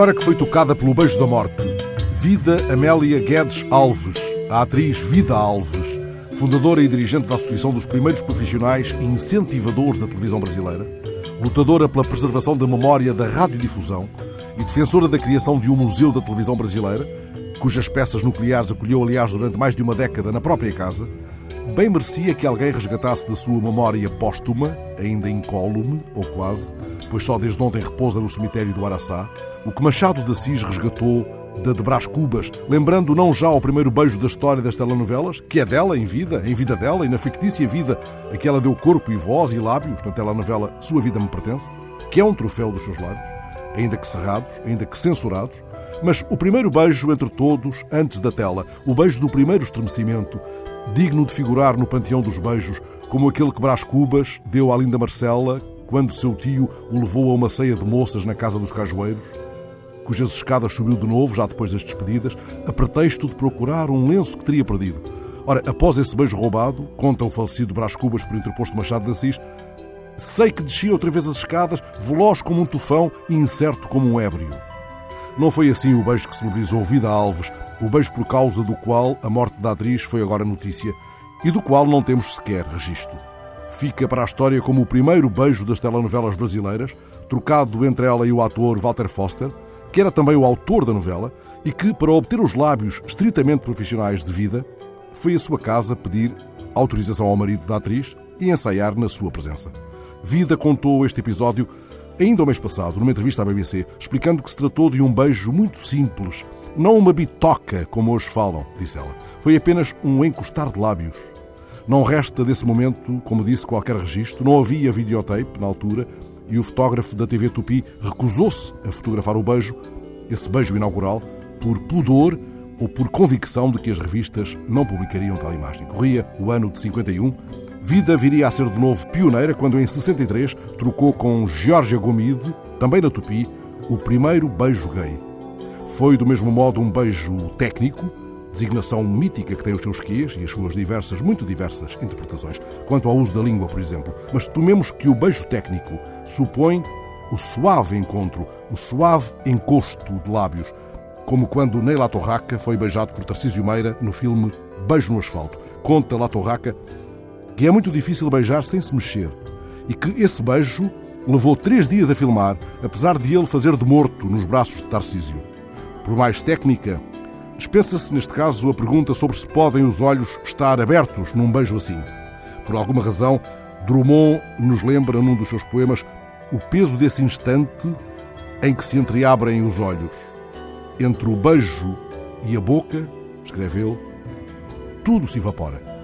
Agora que foi tocada pelo beijo da morte, Vida Amélia Guedes Alves, a atriz Vida Alves, fundadora e dirigente da Associação dos Primeiros Profissionais e Incentivadores da Televisão Brasileira, lutadora pela preservação da memória da radiodifusão e defensora da criação de um Museu da Televisão Brasileira, cujas peças nucleares acolheu, aliás, durante mais de uma década na própria casa, bem merecia que alguém resgatasse da sua memória póstuma, ainda incólume, ou quase, pois só desde ontem repousa no cemitério do Araçá, o que Machado de Assis resgatou da de Brás Cubas, lembrando não já o primeiro beijo da história das telenovelas, que é dela em vida, em vida dela e na fictícia vida a que ela deu corpo e voz e lábios na telenovela Sua Vida Me Pertence, que é um troféu dos seus lábios, ainda que cerrados, ainda que censurados, mas o primeiro beijo entre todos, antes da tela, o beijo do primeiro estremecimento, digno de figurar no panteão dos beijos, como aquele que Brás Cubas deu à linda Marcela quando seu tio o levou a uma ceia de moças na casa dos cajueiros, cujas escadas subiu de novo, já depois das despedidas, a pretexto de procurar um lenço que teria perdido. Ora, após esse beijo roubado, conta o falecido Brás Cubas por interposto Machado de Assis, sei que descia outra vez as escadas, veloz como um tufão e incerto como um ébrio. Não foi assim o beijo que celebrizou Vida Alves, o beijo por causa do qual a morte da atriz foi agora notícia e do qual não temos sequer registro. Fica para a história como o primeiro beijo das telenovelas brasileiras, trocado entre ela e o ator Walter Foster, que era também o autor da novela e que, para obter os lábios estritamente profissionais de vida, foi à sua casa pedir autorização ao marido da atriz e ensaiar na sua presença. Vida contou este episódio ainda o mês passado, numa entrevista à BBC, explicando que se tratou de um beijo muito simples, não uma bitoca, como hoje falam, disse ela. Foi apenas um encostar de lábios. Não resta desse momento, como disse, qualquer registro, não havia videotape na altura e o fotógrafo da TV Tupi recusou-se a fotografar o beijo, esse beijo inaugural, por pudor ou por convicção de que as revistas não publicariam tal imagem. Corria o ano de 51. Vida viria a ser de novo pioneira quando, em 63, trocou com Georgia Gomide, também na Tupi, o primeiro beijo gay. Foi, do mesmo modo, um beijo técnico, designação mítica que tem os seus quês e as suas diversas, muito diversas interpretações, quanto ao uso da língua, por exemplo. Mas tomemos que o beijo técnico supõe o suave encontro, o suave encosto de lábios, como quando Neila Torraca foi beijado por Tarcísio Meira no filme Beijo no Asfalto. Conta La Torraca que é muito difícil beijar sem se mexer e que esse beijo levou três dias a filmar, apesar de ele fazer de morto nos braços de Tarcísio. Por mais técnica, dispensa-se neste caso a pergunta sobre se podem os olhos estar abertos num beijo assim. Por alguma razão, Drummond nos lembra num dos seus poemas o peso desse instante em que se entreabrem os olhos. Entre o beijo e a boca, escreveu, tudo se evapora.